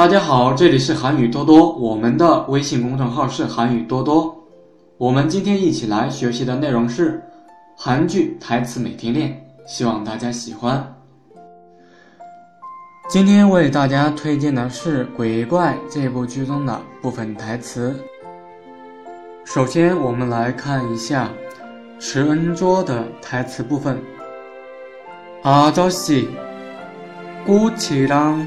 大家好，这里是韩语多多，我们的微信公众号是韩语多多。我们今天一起来学习的内容是韩剧台词每天练，希望大家喜欢。今天为大家推荐的是《鬼怪》这部剧中的部分台词。首先，我们来看一下池恩卓的台词部分。아저씨꽃이랑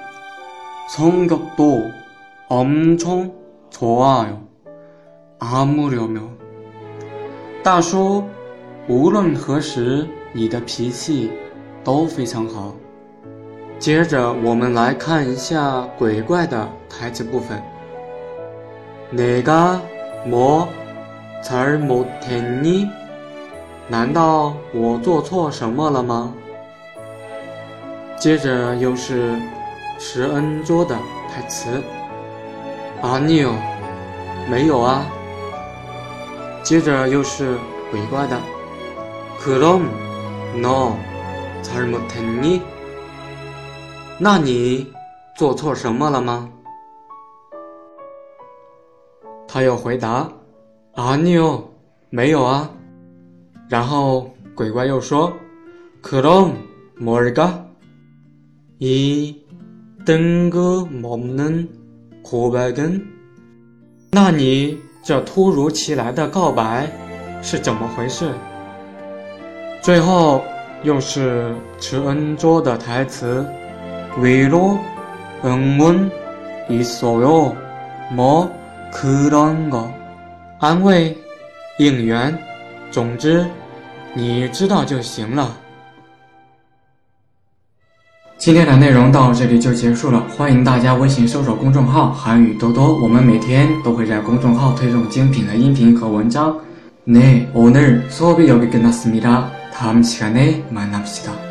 성격도 엄청 좋아요. 아무려면 大叔，无论何时你的脾气都非常好。接着我们来看一下鬼怪的台词部分。내가뭐잘못했니？ 难道我做错什么了吗？接着又是 池恩卓的台词。阿牛，没有啊。接着又是鬼怪的。그럼너잘못했 니？ 那你做错什么了吗？他又回答：阿牛，没有啊。然后鬼怪又说：그럼뭘 가？ 이 뜬금없는胡白根，那你这突如其来的告白是怎么回事？最后又是池恩卓的台词：위로응원있어요뭐그런 거？ 安慰、应援，总之你知道就行了。 今天的内容到这里就结束了，欢迎大家微信搜索公众号“韩语多多”，我们每天都会在公众号推送精品的音频和文章。네오늘수업이여기끝났습니다다음시간에만납시다